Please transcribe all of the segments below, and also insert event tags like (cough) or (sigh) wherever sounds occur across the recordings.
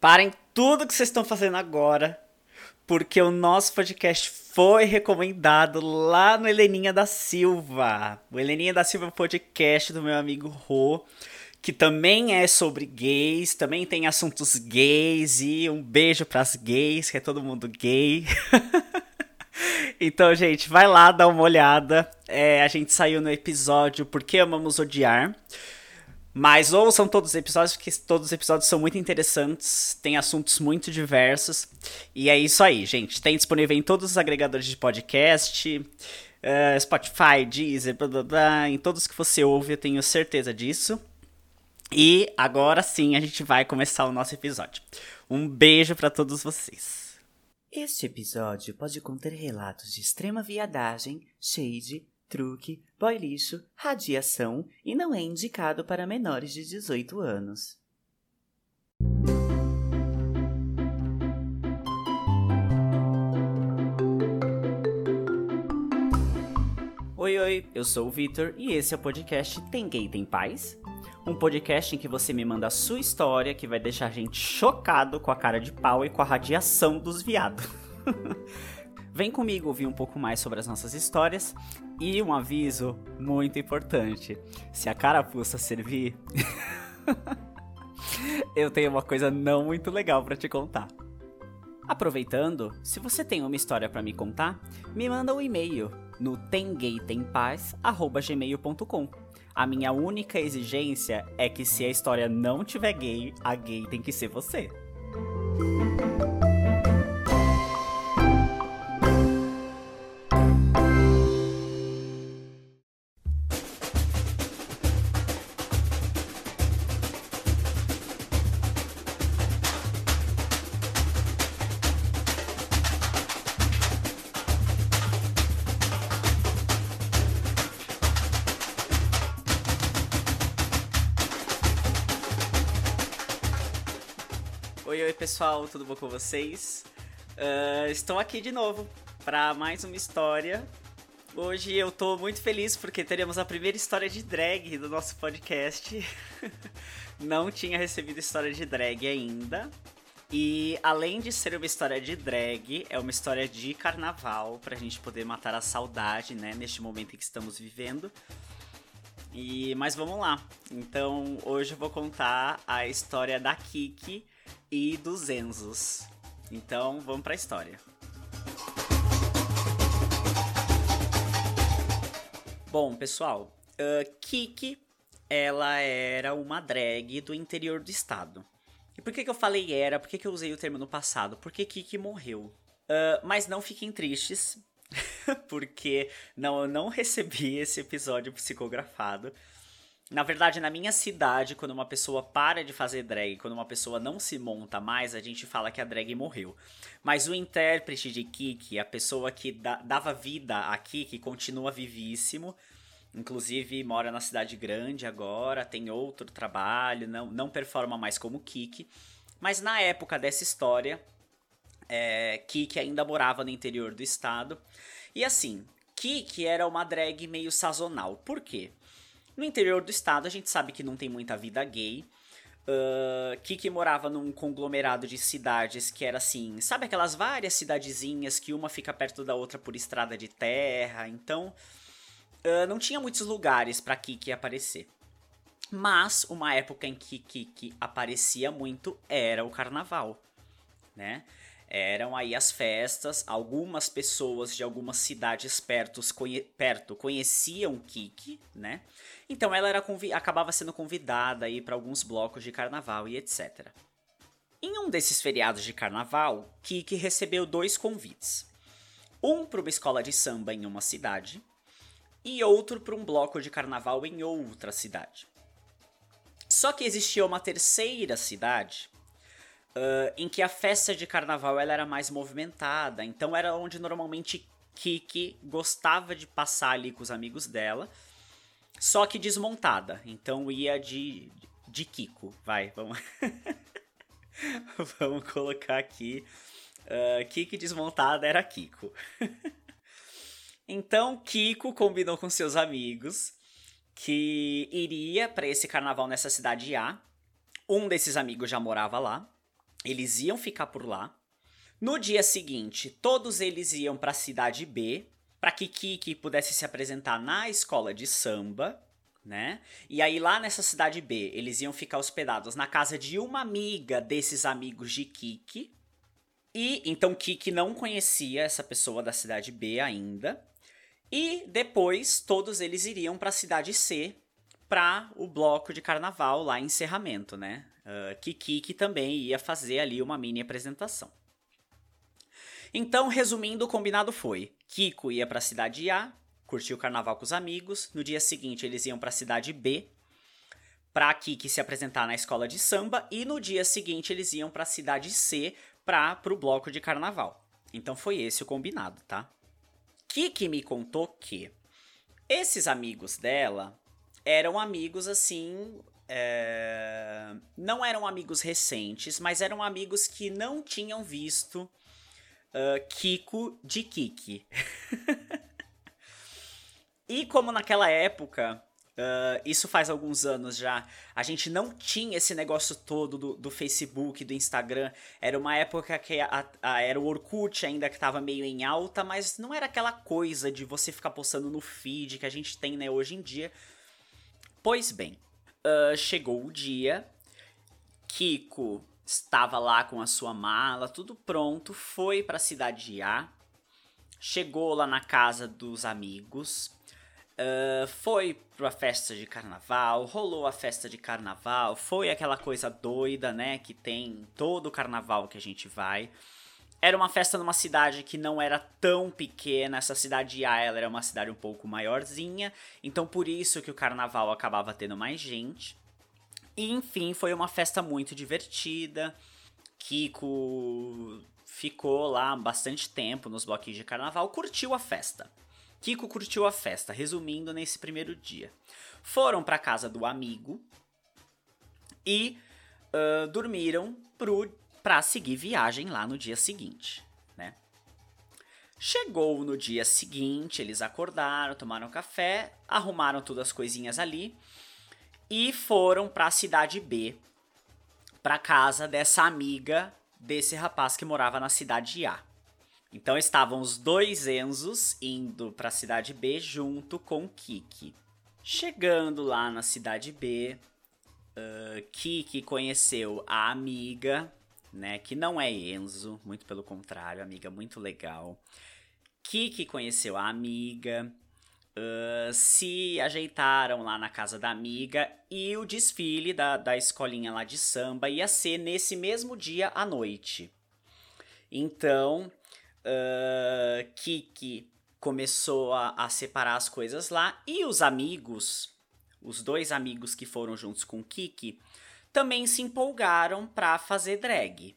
Parem tudo que vocês estão fazendo agora, porque o nosso podcast foi recomendado lá no Heleninha da Silva. O Heleninha da Silva é um podcast do meu amigo Rô, que também é sobre gays, também tem assuntos gays e um beijo pras gays, que é todo mundo gay. (laughs) então, gente, vai lá dar uma olhada. É, a gente saiu no episódio Por que Amamos Odiar. Mas ouçam todos os episódios, porque todos os episódios são muito interessantes, tem assuntos muito diversos. E é isso aí, gente. Tem disponível em todos os agregadores de podcast, uh, Spotify, Deezer, blá blá blá, em todos que você ouve, eu tenho certeza disso. E agora sim a gente vai começar o nosso episódio. Um beijo para todos vocês. Este episódio pode conter relatos de extrema viadagem, shade, truque, boy lixo, radiação e não é indicado para menores de 18 anos. Oi, oi, eu sou o Vitor e esse é o podcast Tem Gay Tem Paz? Um podcast em que você me manda a sua história que vai deixar a gente chocado com a cara de pau e com a radiação dos viados. (laughs) Vem comigo ouvir um pouco mais sobre as nossas histórias e um aviso muito importante: se a carapuça servir, (laughs) eu tenho uma coisa não muito legal para te contar. Aproveitando, se você tem uma história para me contar, me manda um e-mail no temgaytempaz@gmail.com. A minha única exigência é que se a história não tiver gay, a gay tem que ser você. Pessoal, tudo bom com vocês? Uh, estou aqui de novo para mais uma história. Hoje eu tô muito feliz porque teremos a primeira história de drag do nosso podcast. (laughs) Não tinha recebido história de drag ainda. E além de ser uma história de drag, é uma história de carnaval pra gente poder matar a saudade, né, neste momento em que estamos vivendo. E mas vamos lá. Então, hoje eu vou contar a história da Kiki e dos Enzos. Então, vamos para a história. Bom, pessoal, uh, Kiki, ela era uma drag do interior do estado. E por que, que eu falei era? Por que, que eu usei o termo no passado? Porque Kiki morreu. Uh, mas não fiquem tristes, (laughs) porque não, eu não recebi esse episódio psicografado. Na verdade, na minha cidade, quando uma pessoa para de fazer drag, quando uma pessoa não se monta mais, a gente fala que a drag morreu. Mas o intérprete de Kiki, a pessoa que dava vida a Kiki, continua vivíssimo. Inclusive mora na cidade grande agora, tem outro trabalho, não, não performa mais como Kiki. Mas na época dessa história, é, Kiki ainda morava no interior do estado. E assim, Kiki era uma drag meio sazonal. Por quê? No interior do estado, a gente sabe que não tem muita vida gay. Uh, Kiki morava num conglomerado de cidades que era assim, sabe aquelas várias cidadezinhas que uma fica perto da outra por estrada de terra, então uh, não tinha muitos lugares para Kiki aparecer. Mas uma época em que Kiki aparecia muito era o carnaval, né? Eram aí as festas, algumas pessoas de algumas cidades conhe perto conheciam Kiki, né? Então ela era acabava sendo convidada aí para alguns blocos de carnaval e etc. Em um desses feriados de carnaval, Kiki recebeu dois convites. Um para uma escola de samba em uma cidade e outro para um bloco de carnaval em outra cidade. Só que existia uma terceira cidade uh, em que a festa de carnaval ela era mais movimentada. Então era onde normalmente Kiki gostava de passar ali com os amigos dela, só que desmontada. Então ia de, de Kiko. Vai, vamos. (laughs) vamos colocar aqui. Uh, Kiki desmontada era Kiko. (laughs) então Kiko combinou com seus amigos que iria para esse carnaval nessa cidade A. Um desses amigos já morava lá. Eles iam ficar por lá. No dia seguinte, todos eles iam para a cidade B, para que Kiki pudesse se apresentar na escola de samba, né? E aí lá nessa cidade B, eles iam ficar hospedados na casa de uma amiga desses amigos de Kiki. E então Kiki não conhecia essa pessoa da cidade B ainda. E depois todos eles iriam para a cidade C para o bloco de carnaval lá encerramento, né? Uh, Kiki que também ia fazer ali uma mini apresentação. Então, resumindo, o combinado foi: Kiko ia para a cidade A, curtir o carnaval com os amigos. No dia seguinte, eles iam para a cidade B, para Kiki se apresentar na escola de samba. E no dia seguinte, eles iam para a cidade C, para o bloco de carnaval. Então, foi esse o combinado, tá? Kiki me contou que esses amigos dela eram amigos assim. É... Não eram amigos recentes, mas eram amigos que não tinham visto uh, Kiko de Kiki. (laughs) e como naquela época Uh, isso faz alguns anos já. A gente não tinha esse negócio todo do, do Facebook, do Instagram. Era uma época que a, a, era o Orkut ainda que estava meio em alta, mas não era aquela coisa de você ficar postando no feed que a gente tem né, hoje em dia. Pois bem, uh, chegou o dia. Kiko estava lá com a sua mala, tudo pronto, foi para a cidade A. Chegou lá na casa dos amigos Uh, foi pra festa de carnaval, rolou a festa de carnaval, foi aquela coisa doida, né, que tem todo o carnaval que a gente vai. Era uma festa numa cidade que não era tão pequena, essa cidade A ela era uma cidade um pouco maiorzinha, então por isso que o carnaval acabava tendo mais gente. E enfim, foi uma festa muito divertida. Kiko ficou lá bastante tempo nos bloquinhos de carnaval, curtiu a festa. Kiko curtiu a festa, resumindo nesse primeiro dia. Foram para casa do amigo e uh, dormiram para seguir viagem lá no dia seguinte, né? Chegou no dia seguinte, eles acordaram, tomaram café, arrumaram todas as coisinhas ali e foram para a cidade B, para casa dessa amiga desse rapaz que morava na cidade A. Então estavam os dois Enzos indo para a cidade B junto com Kiki. Chegando lá na cidade B, uh, Kiki conheceu a amiga, né, que não é Enzo, muito pelo contrário, amiga muito legal. Kiki conheceu a amiga, uh, se ajeitaram lá na casa da amiga e o desfile da, da escolinha lá de samba ia ser nesse mesmo dia à noite. Então, uh, Kiki começou a, a, separar as coisas lá e os amigos, os dois amigos que foram juntos com Kiki, também se empolgaram para fazer drag.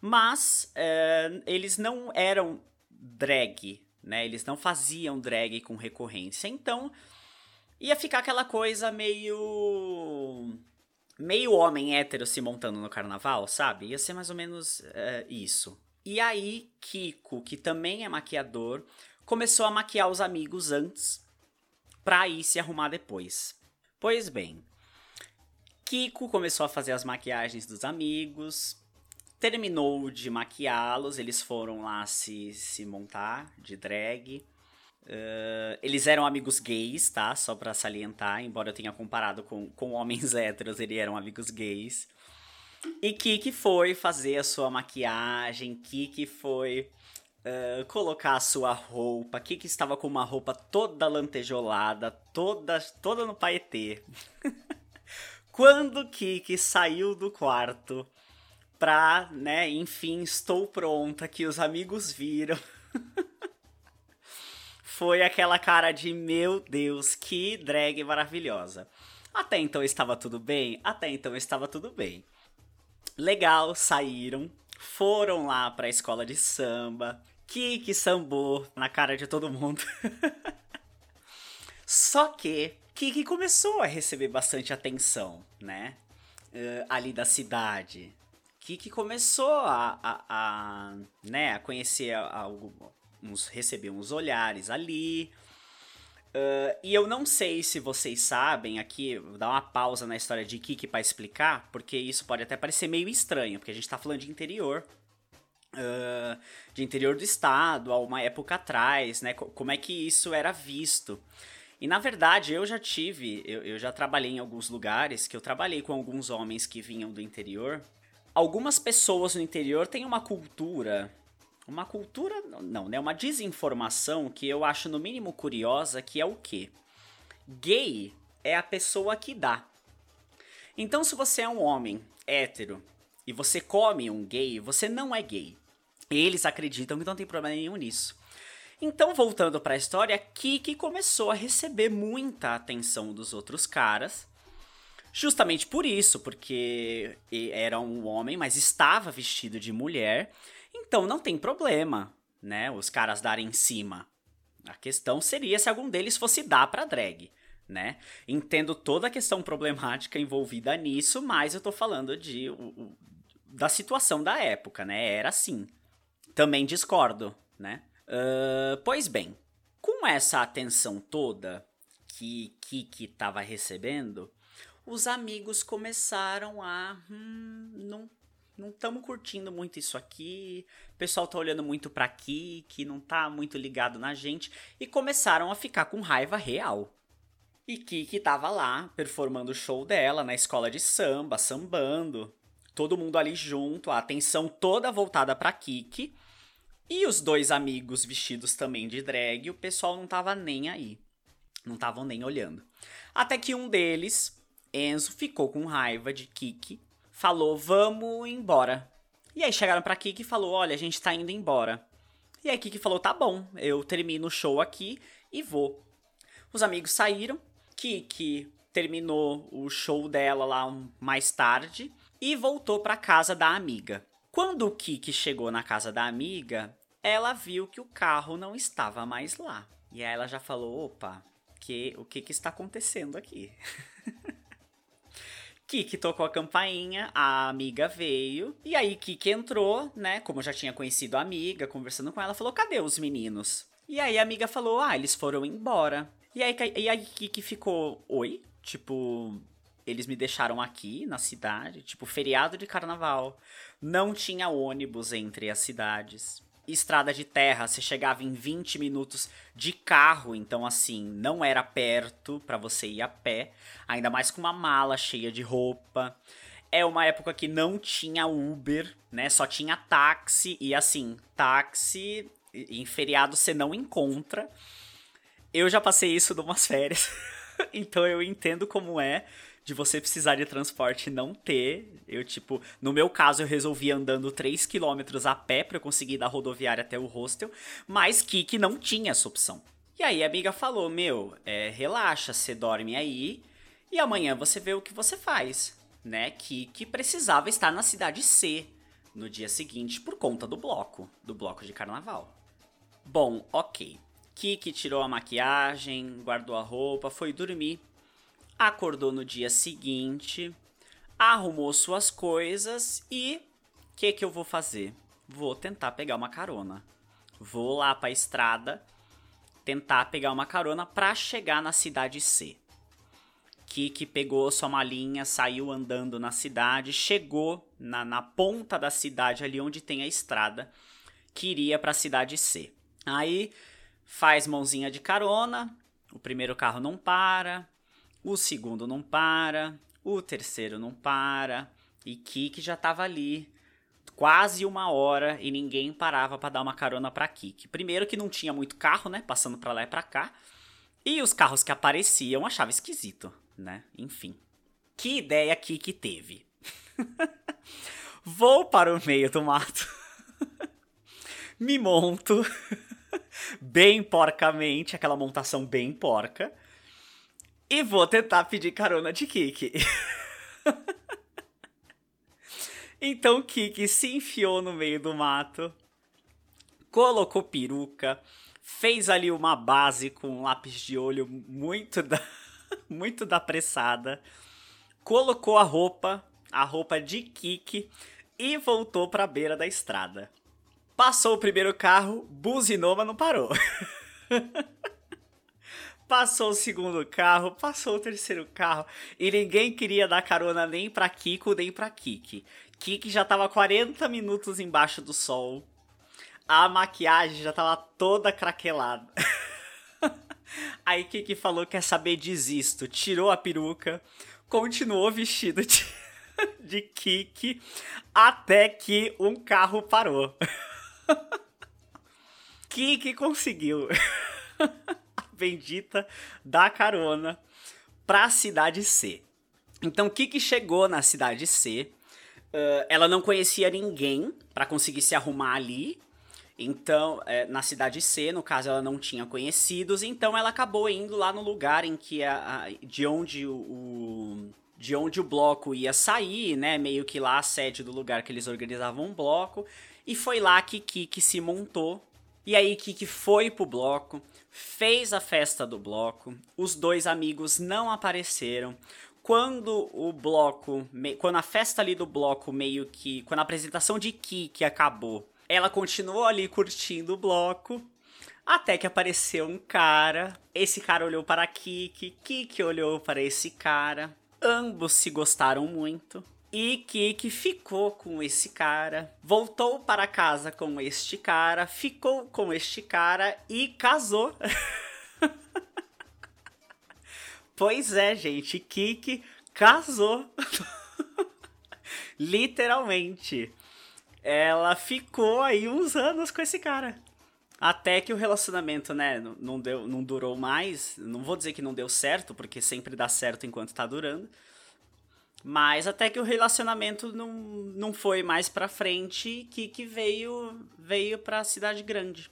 Mas uh, eles não eram drag, né? Eles não faziam drag com recorrência. Então ia ficar aquela coisa meio meio homem hétero se montando no carnaval, sabe? Ia ser mais ou menos uh, isso. E aí, Kiko, que também é maquiador, começou a maquiar os amigos antes pra ir se arrumar depois. Pois bem, Kiko começou a fazer as maquiagens dos amigos, terminou de maquiá-los, eles foram lá se, se montar de drag. Uh, eles eram amigos gays, tá? Só pra salientar, embora eu tenha comparado com, com homens (laughs) héteros, eles eram amigos gays. E Kiki foi fazer a sua maquiagem, Kiki foi uh, colocar a sua roupa, Kiki estava com uma roupa toda lantejolada, toda, toda no paetê. (laughs) Quando Kiki saiu do quarto pra, né, enfim, estou pronta, que os amigos viram. (laughs) Foi aquela cara de meu Deus, que drag maravilhosa. Até então estava tudo bem? Até então estava tudo bem. Legal, saíram, foram lá pra escola de samba. Kiki sambou na cara de todo mundo. (laughs) Só que Kiki começou a receber bastante atenção, né? Uh, ali da cidade. Kiki começou a, a, a né, a conhecer alguns, receber uns olhares ali. Uh, e eu não sei se vocês sabem aqui, vou dar uma pausa na história de Kiki para explicar, porque isso pode até parecer meio estranho, porque a gente tá falando de interior. Uh, de interior do estado, há uma época atrás, né? Como é que isso era visto. E na verdade, eu já tive, eu, eu já trabalhei em alguns lugares que eu trabalhei com alguns homens que vinham do interior. Algumas pessoas no interior têm uma cultura uma cultura, não, né? Uma desinformação que eu acho no mínimo curiosa, que é o quê? Gay é a pessoa que dá. Então, se você é um homem hétero e você come um gay, você não é gay. Eles acreditam que não tem problema nenhum nisso. Então, voltando para a história, Kiki começou a receber muita atenção dos outros caras. Justamente por isso, porque era um homem, mas estava vestido de mulher então não tem problema, né? Os caras darem em cima. A questão seria se algum deles fosse dar pra drag, né? Entendo toda a questão problemática envolvida nisso, mas eu tô falando de da situação da época, né? Era assim. Também discordo, né? Uh, pois bem, com essa atenção toda que Kiki estava recebendo, os amigos começaram a. Hum, não não estamos curtindo muito isso aqui, o pessoal tá olhando muito para que não tá muito ligado na gente, e começaram a ficar com raiva real. E Kiki tava lá, performando o show dela na escola de samba, sambando, todo mundo ali junto, a atenção toda voltada para Kiki, e os dois amigos vestidos também de drag, o pessoal não tava nem aí, não estavam nem olhando. Até que um deles, Enzo, ficou com raiva de Kiki falou: vamos embora. E aí chegaram pra Kiki e falou: olha, a gente tá indo embora. E aí Kiki falou: tá bom, eu termino o show aqui e vou. Os amigos saíram, Kiki terminou o show dela lá mais tarde e voltou para casa da amiga. Quando o Kiki chegou na casa da amiga, ela viu que o carro não estava mais lá. E aí ela já falou: opa, que, o que, que está acontecendo aqui? (laughs) Kiki tocou a campainha, a amiga veio, e aí Kiki entrou, né? Como já tinha conhecido a amiga, conversando com ela, falou: cadê os meninos? E aí a amiga falou: ah, eles foram embora. E aí, e aí Kiki ficou: oi? Tipo, eles me deixaram aqui na cidade, tipo, feriado de carnaval. Não tinha ônibus entre as cidades estrada de terra, você chegava em 20 minutos de carro, então assim, não era perto para você ir a pé, ainda mais com uma mala cheia de roupa. É uma época que não tinha Uber, né? Só tinha táxi e assim, táxi em feriado você não encontra. Eu já passei isso numas férias, (laughs) então eu entendo como é de você precisar de transporte não ter. Eu, tipo, no meu caso, eu resolvi andando 3 km a pé para conseguir da rodoviária até o hostel, mas Kiki não tinha essa opção. E aí a amiga falou: Meu, é, relaxa, você dorme aí e amanhã você vê o que você faz. Né? Kiki precisava estar na cidade C no dia seguinte por conta do bloco, do bloco de carnaval. Bom, ok. Kiki tirou a maquiagem, guardou a roupa, foi dormir acordou no dia seguinte, arrumou suas coisas e o que que eu vou fazer? Vou tentar pegar uma carona. Vou lá para a estrada tentar pegar uma carona para chegar na cidade C. Kiki pegou sua malinha, saiu andando na cidade, chegou na, na ponta da cidade, ali onde tem a estrada, que iria para a cidade C. Aí faz mãozinha de carona, o primeiro carro não para, o segundo não para, o terceiro não para, e Kiki já tava ali quase uma hora e ninguém parava para dar uma carona para Kiki. Primeiro que não tinha muito carro, né, passando para lá e para cá, e os carros que apareciam achava esquisito, né? Enfim. Que ideia Kiki teve? (laughs) Vou para o meio do mato. (laughs) Me monto (laughs) bem porcamente, aquela montação bem porca e vou tentar pedir carona de Kiki. (laughs) então Kiki se enfiou no meio do mato, colocou peruca, fez ali uma base com um lápis de olho muito da, (laughs) muito da apressada, colocou a roupa, a roupa de Kiki e voltou para a beira da estrada. Passou o primeiro carro, buzinou, mas não parou. (laughs) Passou o segundo carro, passou o terceiro carro e ninguém queria dar carona nem pra Kiko nem pra Kiki. Kiki já tava 40 minutos embaixo do sol. A maquiagem já tava toda craquelada. (laughs) Aí Kiki falou: quer saber, desisto. Tirou a peruca, continuou vestido de, (laughs) de Kiki até que um carro parou. (laughs) Kiki conseguiu. A bendita da carona pra cidade C. Então Kiki chegou na cidade C. Uh, ela não conhecia ninguém para conseguir se arrumar ali. Então, é, na cidade C, no caso, ela não tinha conhecidos, então ela acabou indo lá no lugar em que a, a de onde o, o, de onde o bloco ia sair, né? Meio que lá a sede do lugar que eles organizavam um bloco. E foi lá que Kiki se montou. E aí Kiki foi pro bloco, fez a festa do bloco. Os dois amigos não apareceram quando o bloco, quando a festa ali do bloco meio que, quando a apresentação de Kiki acabou, ela continuou ali curtindo o bloco. Até que apareceu um cara. Esse cara olhou para Kiki. Kiki olhou para esse cara. Ambos se gostaram muito. E Kiki ficou com esse cara, voltou para casa com este cara, ficou com este cara e casou. (laughs) pois é, gente, Kiki casou. (laughs) Literalmente ela ficou aí uns anos com esse cara. Até que o relacionamento, né, não, deu, não durou mais. Não vou dizer que não deu certo, porque sempre dá certo enquanto tá durando. Mas até que o relacionamento não, não foi mais pra frente, que, que veio, veio pra cidade grande.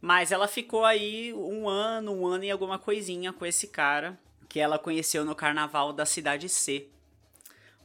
Mas ela ficou aí um ano, um ano e alguma coisinha com esse cara que ela conheceu no carnaval da cidade C.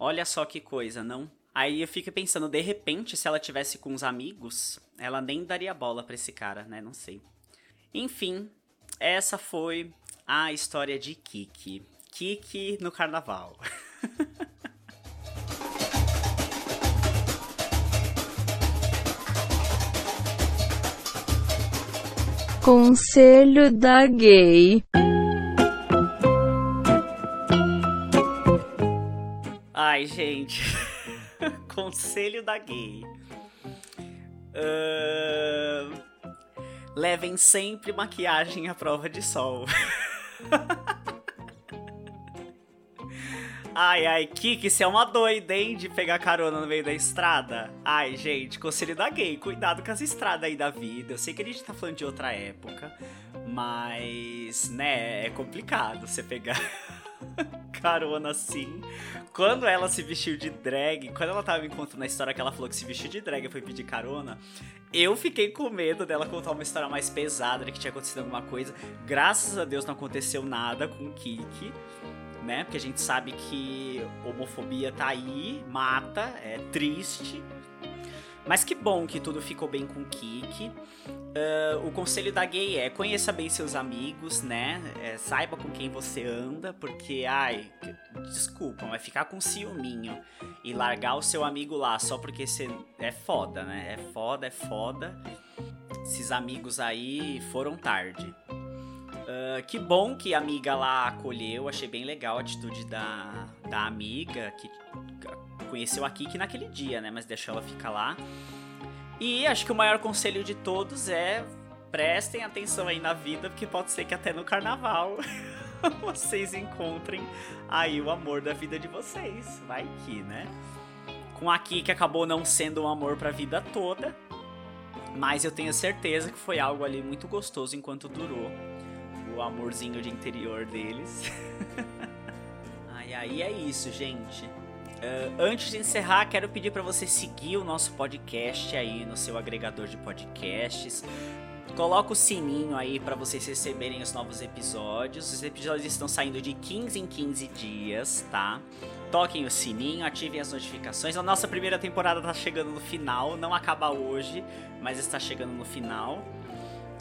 Olha só que coisa, não? Aí eu fico pensando, de repente, se ela tivesse com os amigos, ela nem daria bola pra esse cara, né? Não sei. Enfim, essa foi a história de Kiki. Kiki no carnaval. (laughs) Conselho da Gay. Ai, gente. (laughs) Conselho da gay. Uh, levem sempre maquiagem à prova de sol. (laughs) Ai, ai, Kiki, você é uma doida, hein, de pegar carona no meio da estrada. Ai, gente, conselho da gay, cuidado com as estradas aí da vida. Eu sei que a gente tá falando de outra época, mas, né, é complicado você pegar (laughs) carona assim. Quando ela se vestiu de drag, quando ela tava me contando a história que ela falou que se vestiu de drag e foi pedir carona, eu fiquei com medo dela contar uma história mais pesada, que tinha acontecido alguma coisa. Graças a Deus não aconteceu nada com o Kiki. Né? Porque a gente sabe que homofobia tá aí, mata, é triste. Mas que bom que tudo ficou bem com o Kiki. Uh, o conselho da gay é conheça bem seus amigos, né? É, saiba com quem você anda, porque, ai, desculpa, mas ficar com ciúminho e largar o seu amigo lá só porque você é foda, né? É foda, é foda. Esses amigos aí foram tarde. Uh, que bom que a amiga lá acolheu, achei bem legal a atitude da, da amiga, que conheceu a Kiki naquele dia, né? Mas deixou ela ficar lá. E acho que o maior conselho de todos é prestem atenção aí na vida, porque pode ser que até no carnaval (laughs) vocês encontrem aí o amor da vida de vocês. Vai que, né? Com a Kiki acabou não sendo um amor pra vida toda, mas eu tenho certeza que foi algo ali muito gostoso enquanto durou o amorzinho de interior deles. (laughs) ai, aí é isso, gente. Uh, antes de encerrar, quero pedir para você seguir o nosso podcast aí no seu agregador de podcasts. Coloca o sininho aí para vocês receberem os novos episódios. Os episódios estão saindo de 15 em 15 dias, tá? Toquem o sininho, ativem as notificações. A nossa primeira temporada tá chegando no final, não acaba hoje, mas está chegando no final.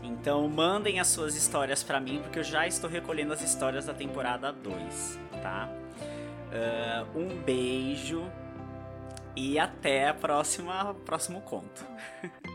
Então mandem as suas histórias para mim, porque eu já estou recolhendo as histórias da temporada 2, tá? Uh, um beijo e até a próxima próximo conto. (laughs)